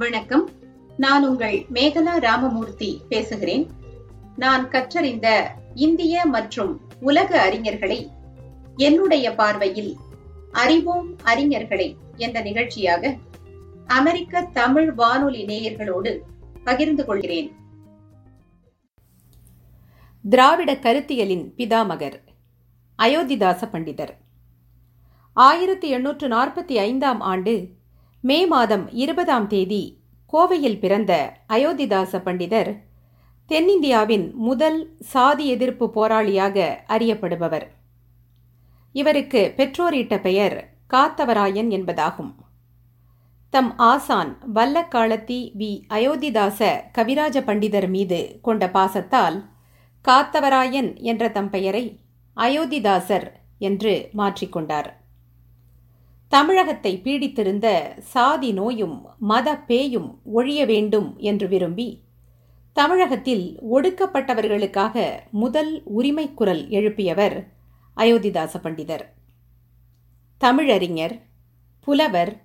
வணக்கம். நான் உங்கள் மேகலா ராமமூர்த்தி பேசுகிறேன். நான் கற்றறிந்த இந்திய மற்றும் உலக அறிஞர்களை என்னுடைய பார்வையில் அறிவோம் அறிஞர்களை என்ற நிகழ்ச்சியாக அமெரிக்க தமிழ் வானொலி நேயர்களோடு பகிர்ந்து கொள்கிறேன். திராவிட கருத்தியலின் பிதாமகர் அயோத்திதாச பண்டிதர். ஆயிரத்தி எண்ணூற்று நாற்பத்தி ஐந்தாம் ஆண்டு மே மாதம் இருபதாம் தேதி கோவையில் பிறந்த அயோத்திதாச பண்டிதர் தென்னிந்தியாவின் முதல் சாதி எதிர்ப்பு போராளியாக அறியப்படுபவர். இவருக்கு பெற்றோரிட்ட பெயர் காத்தவராயன் என்பதாகும். தம் ஆசான் வல்லக்காலத்தி வி. அயோத்திதாச கவிராஜ பண்டிதர் மீது கொண்ட பாசத்தால் காத்தவராயன் என்ற தம் பெயரை அயோத்திதாசர் என்று மாற்றிக்கொண்டார் தமிழகத்தை பீடித்திருந்த சாதி நோயும் மத பேயும் ஒழிய வேண்டும் என்று விரும்பி தமிழகத்தில் ஒடுக்கப்பட்டவர்களுக்காக முதல் உரிமை குரல் எழுப்பியவர் அயோத்திதாச பண்டிதர். தமிழறிஞர் புலவர்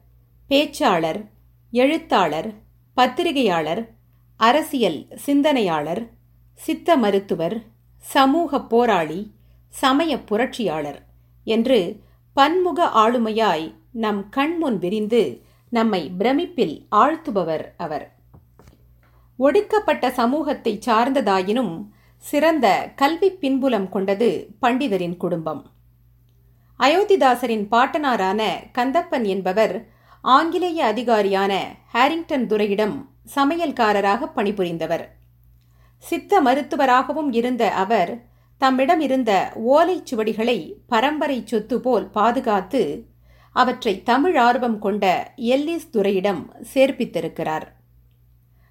பேச்சாளர் எழுத்தாளர் பத்திரிகையாளர் அரசியல் சிந்தனையாளர் சித்த மருத்துவர் சமூக போராளி சமய புரட்சியாளர் என்று பன்முக ஆளுமையாய் நம் கண்முன் விரிந்து நம்மை பிரமிப்பில் ஆழ்த்துபவர் அவர். ஒடுக்கப்பட்ட சமூகத்தை சார்ந்ததாயினும் சிறந்த கல்வி பின்புலம் கொண்டது பண்டிதரின் குடும்பம். அயோத்திதாசரின் பாட்டனாரான கந்தப்பன் என்பவர் ஆங்கிலேய அதிகாரியான ஹாரிங்டன் துரையிடம் சமையல்காரராக பணிபுரிந்தவர். சித்த மருத்துவராகவும் இருந்த அவர் தம்மிடம் இருந்த ஓலைச் சுவடிகளை பரம்பரை சொத்து போல் பாதுகாத்து அவற்றை தமிழ் ஆர்வம் கொண்ட எல்லிஸ் துறையிடம் சேர்ப்பித்திருக்கிறார்.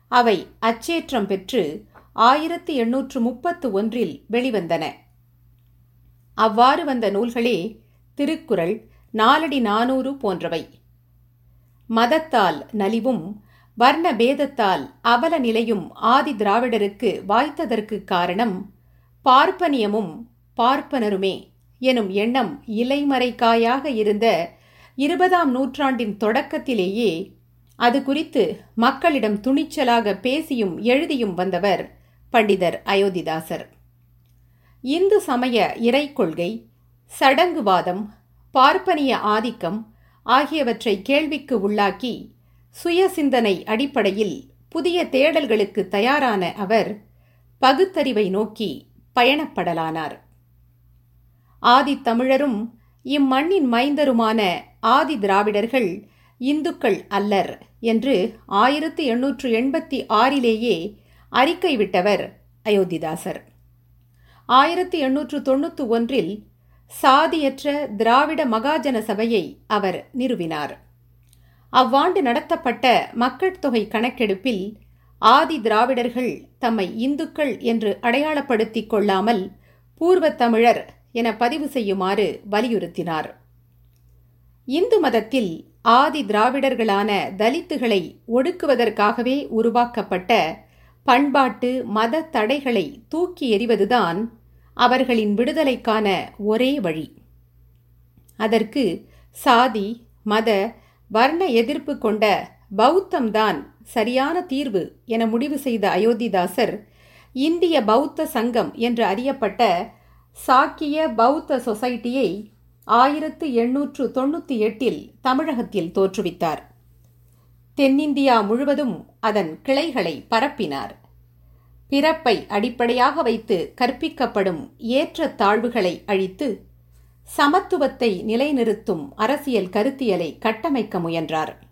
அவை அச்சேற்றம் பெற்று ஆயிரத்தி எண்ணூற்று முப்பத்து ஒன்றில் வெளிவந்தன. அவ்வாறு வந்த நூல்களே திருக்குறள் நாலடி நானூறு போன்றவை. மதத்தால் நலிவும் வர்ண பேதத்தால் அவல நிலையும் ஆதி திராவிடருக்கு வாய்த்ததற்கு காரணம் பார்ப்பனியமும் பார்ப்பனருமே எனும் எண்ணம் இலைமறைக்காயாக இருந்த இருபதாம் நூற்றாண்டின் தொடக்கத்திலேயே அது குறித்து மக்களிடம் துணிச்சலாக பேசியும் எழுதியும் வந்தவர் பண்டிதர் அயோத்திதாசர். இந்து சமய இறை கொள்கை சடங்குவாதம் பார்ப்பனிய ஆதிக்கம் ஆகியவற்றை கேள்விக்கு உள்ளாக்கி சுய சிந்தனை அடிப்படையில் புதிய தேடல்களுக்கு தயாரான அவர் பகுத்தறிவை நோக்கி பயணப்படலானார். ஆதித்தமிழரும் இம்மண்ணின் மைந்தருமான ஆதி திராவிடர்கள் இந்துக்கள் அல்லர் என்று ஆயிரத்து எண்ணூற்று எண்பத்தி ஆறிலேயே அறிக்கை விட்டவர் அயோத்திதாசர். ஆயிரத்தி எண்ணூற்று தொண்ணூற்று ஒன்றில் சாதியற்ற திராவிட மகாஜன சபையை அவர் நிறுவினார். அவ்வாண்டு நடத்தப்பட்ட மக்கள் தொகை கணக்கெடுப்பில் ஆதி திராவிடர்கள் தம்மை இந்துக்கள் என்று அடையாளப்படுத்திக் கொள்ளாமல் பூர்வ தமிழர் என பதிவு செய்யுமாறு வலியுறுத்தினார். இந்து மதத்தில் ஆதி திராவிடர்களான தலித்துகளை ஒடுக்குவதற்காகவே உருவாக்கப்பட்ட பண்பாட்டு மத தடைகளை தூக்கி எறிவதுதான் அவர்களின் விடுதலைக்கான ஒரே வழி. அதற்கு சாதி மத வர்ண எதிர்ப்பு கொண்ட பௌத்தம்தான் சரியான தீர்வு என முடிவு செய்த அயோத்திதாசர் இந்திய பௌத்த சங்கம் என்று அறியப்பட்ட சாக்கிய பௌத்த சொசைட்டியை ஆயிரத்து எண்ணூற்று தொண்ணூற்றி எட்டில் தமிழகத்தில் தோற்றுவித்தார். தென்னிந்தியா முழுவதும் அதன் கிளைகளை பரப்பினார். பிறப்பை அடிப்படையாக வைத்து கற்பிக்கப்படும் ஏற்ற தாழ்வுகளை அழித்து சமத்துவத்தை நிலைநிறுத்தும் அரசியல் கருத்தியலை கட்டமைக்க முயன்றார்.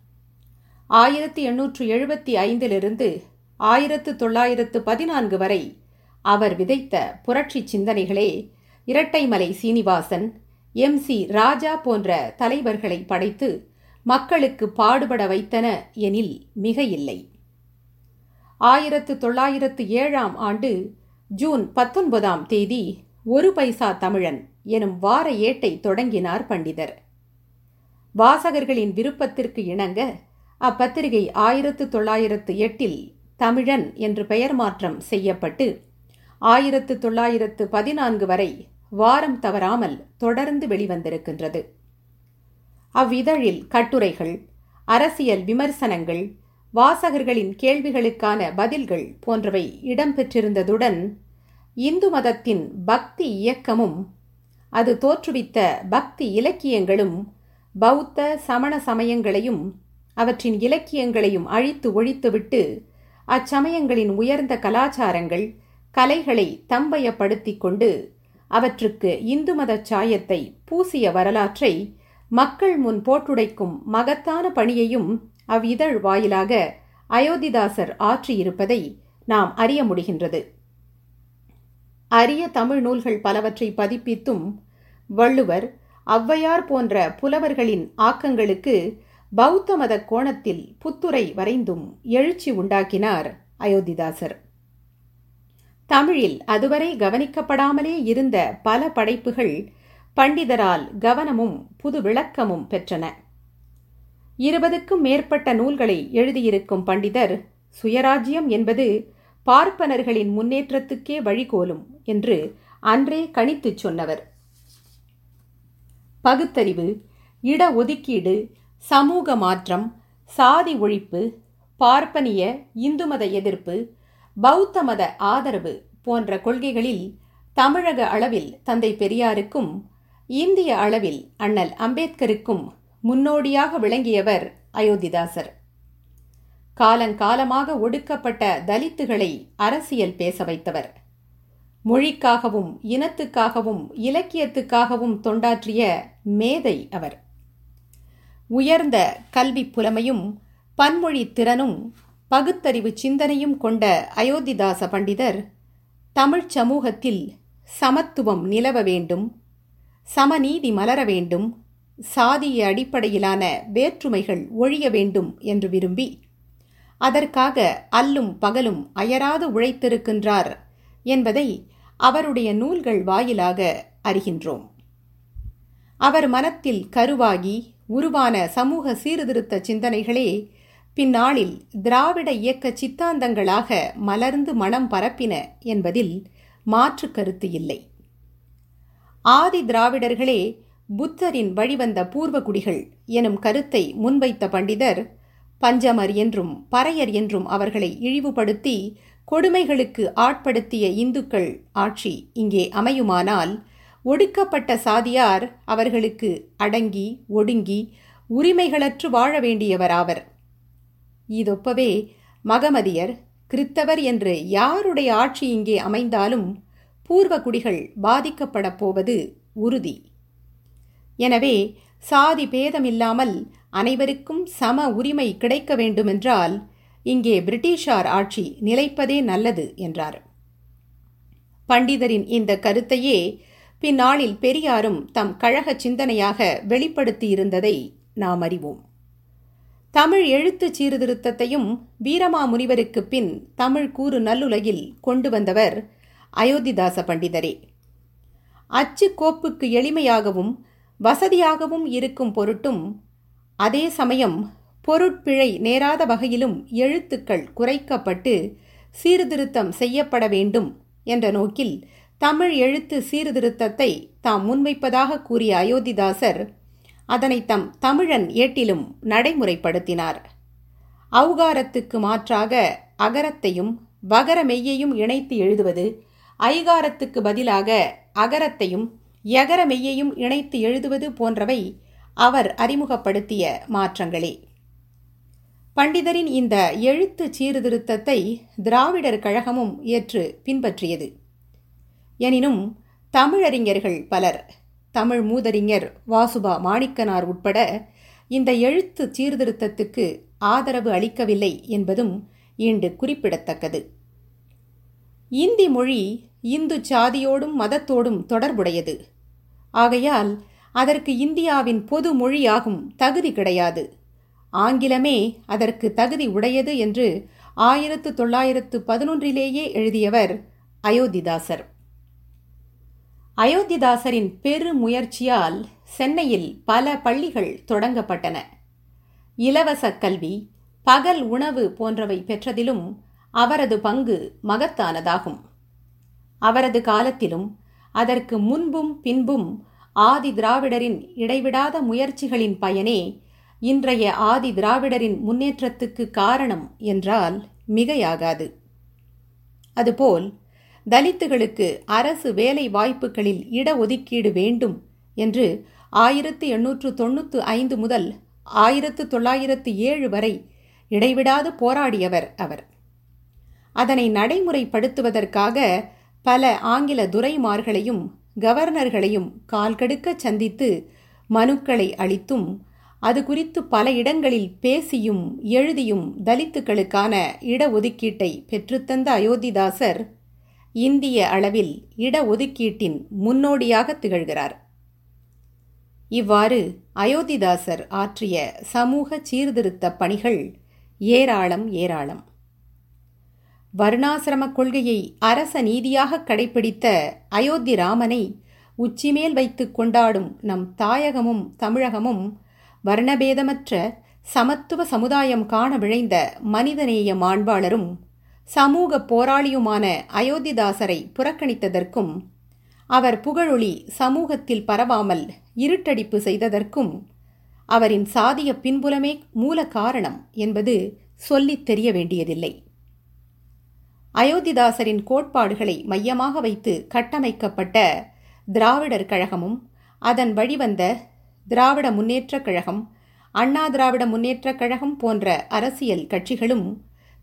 ஆயிரத்தி எண்ணூற்று எழுபத்தி ஐந்திலிருந்து ஆயிரத்து தொள்ளாயிரத்து பதினான்கு வரை அவர் விதைத்த புரட்சி சிந்தனைகளே இரட்டைமலை சீனிவாசன் எம் சி ராஜா போன்ற தலைவர்களை படைத்து மக்களுக்கு பாடுபட வைத்தன எனில் மிக இல்லை ஆயிரத்து தொள்ளாயிரத்து ஏழாம் ஆண்டு ஜூன் பத்தொன்பதாம் தேதி ஒரு பைசா தமிழன் எனும் வார ஏட்டை தொடங்கினார் பண்டிதர். வாசகர்களின் விருப்பத்திற்கு இணங்க அப்பத்திரிகை ஆயிரத்து தொள்ளாயிரத்து எட்டில் தமிழன் என்று பெயர் மாற்றம் செய்யப்பட்டு ஆயிரத்து தொள்ளாயிரத்து பதினான்கு வரை வாரம் தவறாமல் தொடர்ந்து வெளிவந்திருக்கின்றது. அவ்விதழில் கட்டுரைகள் அரசியல் விமர்சனங்கள் வாசகர்களின் கேள்விகளுக்கான பதில்கள் போன்றவை இடம்பெற்றிருந்ததுடன் இந்து மதத்தின் பக்தி இயக்கமும் அது தோற்றுவித்த பக்தி இலக்கியங்களும் பௌத்த சமண சமயங்களையும் அவற்றின் இலக்கியங்களையும் அழித்து ஒழித்துவிட்டு அச்சமயங்களின் உயர்ந்த கலாச்சாரங்கள் கலைகளை தம்பயப்படுத்திக் கொண்டு அவற்றுக்கு இந்து மத சாயத்தை பூசிய வரலாற்றை மக்கள் முன் போட்டுடைக்கும் மகத்தான பணியையும் அவ்விதழ் வாயிலாக அயோத்திதாசர் ஆற்றியிருப்பதை நாம் அறிய முடிகின்றது. அரிய தமிழ் நூல்கள் பலவற்றை பதிப்பித்தும் வள்ளுவர் ஔவையார் போன்ற புலவர்களின் ஆக்கங்களுக்கு பௌத்த மத கோணத்தில் புத்துரை வரைந்தும் எழுச்சி உண்டாக்கினார் அயோத்திதாசர். தமிழில் அதுவரை கவனிக்கப்படாமலே இருந்த பல படைப்புகள் பண்டிதரால் கவனமும் புது விளக்கமும் பெற்றன. இருபதுக்கும் மேற்பட்ட நூல்களை எழுதியிருக்கும் பண்டிதர் சுயராஜ்யம் என்பது பார்ப்பனர்களின் முன்னேற்றத்துக்கே வழிகோலும் என்று அன்றே கணித்துச் சொன்னவர். பகுத்தறிவு இட ஒதுக்கீடு சமூக மாற்றம் சாதி ஒழிப்பு பார்ப்பனிய இந்து மத எதிர்ப்பு பௌத்த மத ஆதரவு போன்ற கொள்கைகளில் தமிழக அளவில் தந்தை பெரியாருக்கும் இந்திய அளவில் அண்ணல் அம்பேத்கருக்கும் முன்னோடியாக விளங்கியவர் அயோத்திதாசர். காலங்காலமாக ஒடுக்கப்பட்ட தலித்துகளை அரசியல் பேச வைத்தவர். மொழிக்காகவும் இனத்துக்காகவும் இலக்கியத்துக்காகவும் தொண்டாற்றிய மேதை அவர். உயர்ந்த கல்வி புலமையும் பன்மொழி திறனும் பகுத்தறிவு சிந்தனையும் கொண்ட அயோத்திதாச பண்டிதர் தமிழ்ச் சமூகத்தில் சமத்துவம் நிலவ வேண்டும் சமநீதி மலர வேண்டும் சாதிய அடிப்படையிலான வேற்றுமைகள் ஒழிய வேண்டும் என்று விரும்பி அதற்காக அல்லும் பகலும் அயராது உழைத்திருக்கின்றார் என்பதை அவருடைய நூல்கள் வாயிலாக அறிகின்றோம். அவர் மனத்தில் கருவாகி உருவான சமூக சீர்திருத்த சிந்தனைகளே பின்னாளில் திராவிட இயக்க சித்தாந்தங்களாக மலர்ந்து மனம் பரப்பின என்பதில் மாற்று கருத்து இல்லை. ஆதி திராவிடர்களே புத்தரின் வழிவந்த பூர்வகுடிகள் எனும் கருத்தை முன்வைத்த பண்டிதர் பஞ்சமர் என்றும் பறையர் என்றும் அவர்களை இழிவுபடுத்தி கொடுமைகளுக்கு ஆட்படுத்திய இந்துக்கள் ஆட்சி இங்கே அமையுமானால் ஒடுக்கப்பட்ட சாதியார் அவர்களுக்கு அடங்கி ஒடுங்கி உரிமைகளற்று வாழ வேண்டியவராவர் இதொப்பவே மகமதியர் கிறித்தவர் என்று யாருடைய ஆட்சி இங்கே அமைந்தாலும் பூர்வகுடிகள் பாதிக்கப்படப் போவது உறுதி. எனவே சாதி பேதமில்லாமல் அனைவருக்கும் சம உரிமை கிடைக்க வேண்டுமென்றால் இங்கே பிரிட்டிஷார் ஆட்சி நிலைப்பதே நல்லது என்றார். பண்டிதரின் இந்த கருத்தையே பின்னாளில் பெரியாரும் தம் கழக சிந்தனையாக வெளிப்படுத்தியிருந்ததை நாம் அறிவோம். தமிழ் எழுத்து சீர்திருத்தத்தையும் வீரமாமுனிவருக்கு பின் தமிழ் கூறு நல்லுலகில் கொண்டு வந்தவர் அயோத்திதாச பண்டிதரே. அச்சு கோப்புக்கு எளிமையாகவும் வசதியாகவும் இருக்கும் பொருட்டும் அதே சமயம் பொருட்பிழை நேராத வகையிலும் எழுத்துக்கள் குறைக்கப்பட்டு சீர்திருத்தம் செய்யப்பட வேண்டும் என்ற நோக்கில் தமிழ் எழுத்து சீர்திருத்தத்தை தாம் முன்வைப்பதாக கூறிய அயோத்திதாசர் அதனை தம் தமிழன் ஏட்டிலும் நடைமுறைப்படுத்தினார். அவுகாரத்துக்கு மாற்றாக அகரத்தையும் வகர மெய்யையும் இணைத்து எழுதுவது ஐகாரத்துக்கு பதிலாக அகரத்தையும் யகர மெய்யையும் இணைத்து எழுதுவது போன்றவை அவர் அறிமுகப்படுத்திய மாற்றங்களே. பண்டிதரின் இந்த எழுத்து சீர்திருத்தத்தை திராவிடர் கழகமும் ஏற்று பின்பற்றியது. எனினும் தமிழறிஞர்கள் பலர் தமிழ் மூதறிஞர் வாசுபா மாணிக்கனார் உட்பட இந்த எழுத்து சீர்திருத்தத்துக்கு ஆதரவு அளிக்கவில்லை என்பதும் இன்று குறிப்பிடத்தக்கது. இந்தி மொழி இந்து சாதியோடும் மதத்தோடும் தொடர்புடையது. ஆகையால் அதற்கு இந்தியாவின் பொது மொழியாகும் தகுதி கிடையாது. ஆங்கிலமே அதற்கு தகுதி உடையது என்று ஆயிரத்து தொள்ளாயிரத்து பதினொன்றிலேயே எழுதியவர் அயோத்திதாசர். அயோத்திதாசரின் பெரு முயற்சியால் சென்னையில் பல பள்ளிகள் தொடங்கப்பட்டன. இலவச கல்வி பகல் உணவு போன்றவை பெற்றதிலும் அவரது பங்கு மகத்தானதாகும். அவரது காலத்திலும் அதற்கு முன்பும் பின்பும் ஆதி திராவிடரின் இடைவிடாத முயற்சிகளின் பயனே இன்றைய ஆதி திராவிடரின் முன்னேற்றத்துக்கு காரணம் என்றால் மிகையாகாது. அதுபோல் தலித்துகளுக்கு அரசு வேலை வாய்ப்புகளில் இடஒதுக்கீடு வேண்டும் என்று ஆயிரத்து எண்ணூற்று தொண்ணூற்று ஐந்து முதல் ஆயிரத்து தொள்ளாயிரத்து ஏழு வரை இடைவிடாது போராடியவர் அவர். அதனை நடைமுறைப்படுத்துவதற்காக பல ஆங்கில துரைமார்களையும் கவர்னர்களையும் கால்கடுக்க சந்தித்து மனுக்களை அளித்தும் அது குறித்து பல இடங்களில் பேசியும் எழுதியும் தலித்துக்களுக்கான இடஒதுக்கீட்டை பெற்றுத்தந்த அயோத்திதாசர் இந்திய அளவில் இடஒதுக்கீட்டின் முன்னோடியாக திகழ்கிறார். இவ்வாறு அயோத்திதாசர் ஆற்றிய சமூக சீர்திருத்த பணிகள் ஏராளம் ஏராளம். வர்ணாசிரம கொள்கையை அரச நீதியாக கடைபிடித்த அயோத்தி ராமனை உச்சிமேல் வைத்து கொண்டாடும் நம் தாயகமும் தமிழகமும் வர்ணபேதமற்ற சமத்துவ சமுதாயம் காண விழைந்த மனிதநேய மாண்பாளரும் சமூக போராளியுமான அயோத்திதாசரை புறக்கணித்ததற்கும் அவர் புகழொளி சமூகத்தில் பரவாமல் இருட்டடிப்பு செய்ததற்கும் அவரின் சாதிய பின்புலமே மூல காரணம் என்பது சொல்லித் தெரிய வேண்டியதில்லை. அயோத்திதாசரின் கோட்பாடுகளை மையமாக வைத்து கட்டமைக்கப்பட்ட திராவிடர் கழகமும் அதன் வழிவந்த திராவிட முன்னேற்றக் கழகம் அண்ணா திராவிட முன்னேற்றக் கழகம் போன்ற அரசியல் கட்சிகளும்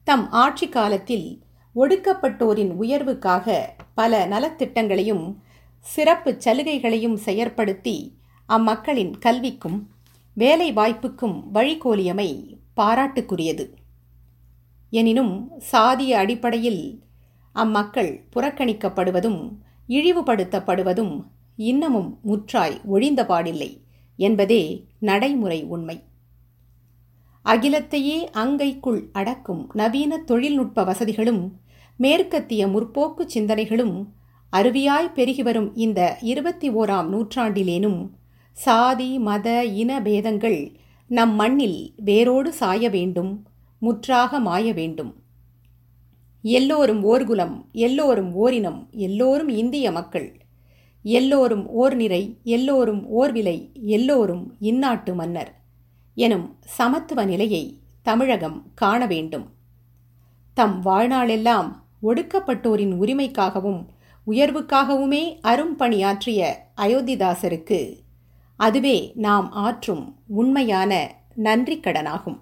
தம் ஆட்சி காலத்தில் ஒடுக்கப்பட்டோரின் உயர்வுக்காக பல நலத்திட்டங்களையும் சிறப்பு சலுகைகளையும் செயற்படுத்தி அம்மக்களின் கல்விக்கும் வேலை வாய்ப்புக்கும் வழிகோலியமை பாராட்டுக்குரியது. எனினும் சாதிய அடிப்படையில் அம்மக்கள் புறக்கணிக்கப்படுவதும் இழிவுபடுத்தப்படுவதும் இன்னமும் முற்றாய் ஒழிந்தபாடில்லை என்பதே நடைமுறை உண்மை. அகிலத்தையே அங்கைக்குள் அடக்கும் நவீன தொழில்நுட்ப வசதிகளும் மேற்கத்திய முற்போக்கு சிந்தனைகளும் அருவியாய் பெருகி வரும் இந்த இருபத்தி ஓராம் நூற்றாண்டிலேனும் சாதி மத இன பேதங்கள் நம் மண்ணில் வேரோடு சாய வேண்டும் முற்றாக மாய வேண்டும். எல்லோரும் ஓர்குலம் எல்லோரும் ஓரினம் எல்லோரும் இந்திய மக்கள். எல்லோரும் ஓர் நிறை எல்லோரும் ஓர் விலை எல்லோரும் இந்நாட்டு மன்னர். எனும் சமத்துவ நிலையை தமிழகம் காண வேண்டும். தம் வாழ்நாளெல்லாம் ஒடுக்கப்பட்டோரின் உரிமைக்காகவும் உயர்வுக்காகவுமே அரும்பணியாற்றிய அயோத்திதாசருக்கு அதுவே நாம் ஆற்றும் உண்மையான நன்றிக்கடனாகும்.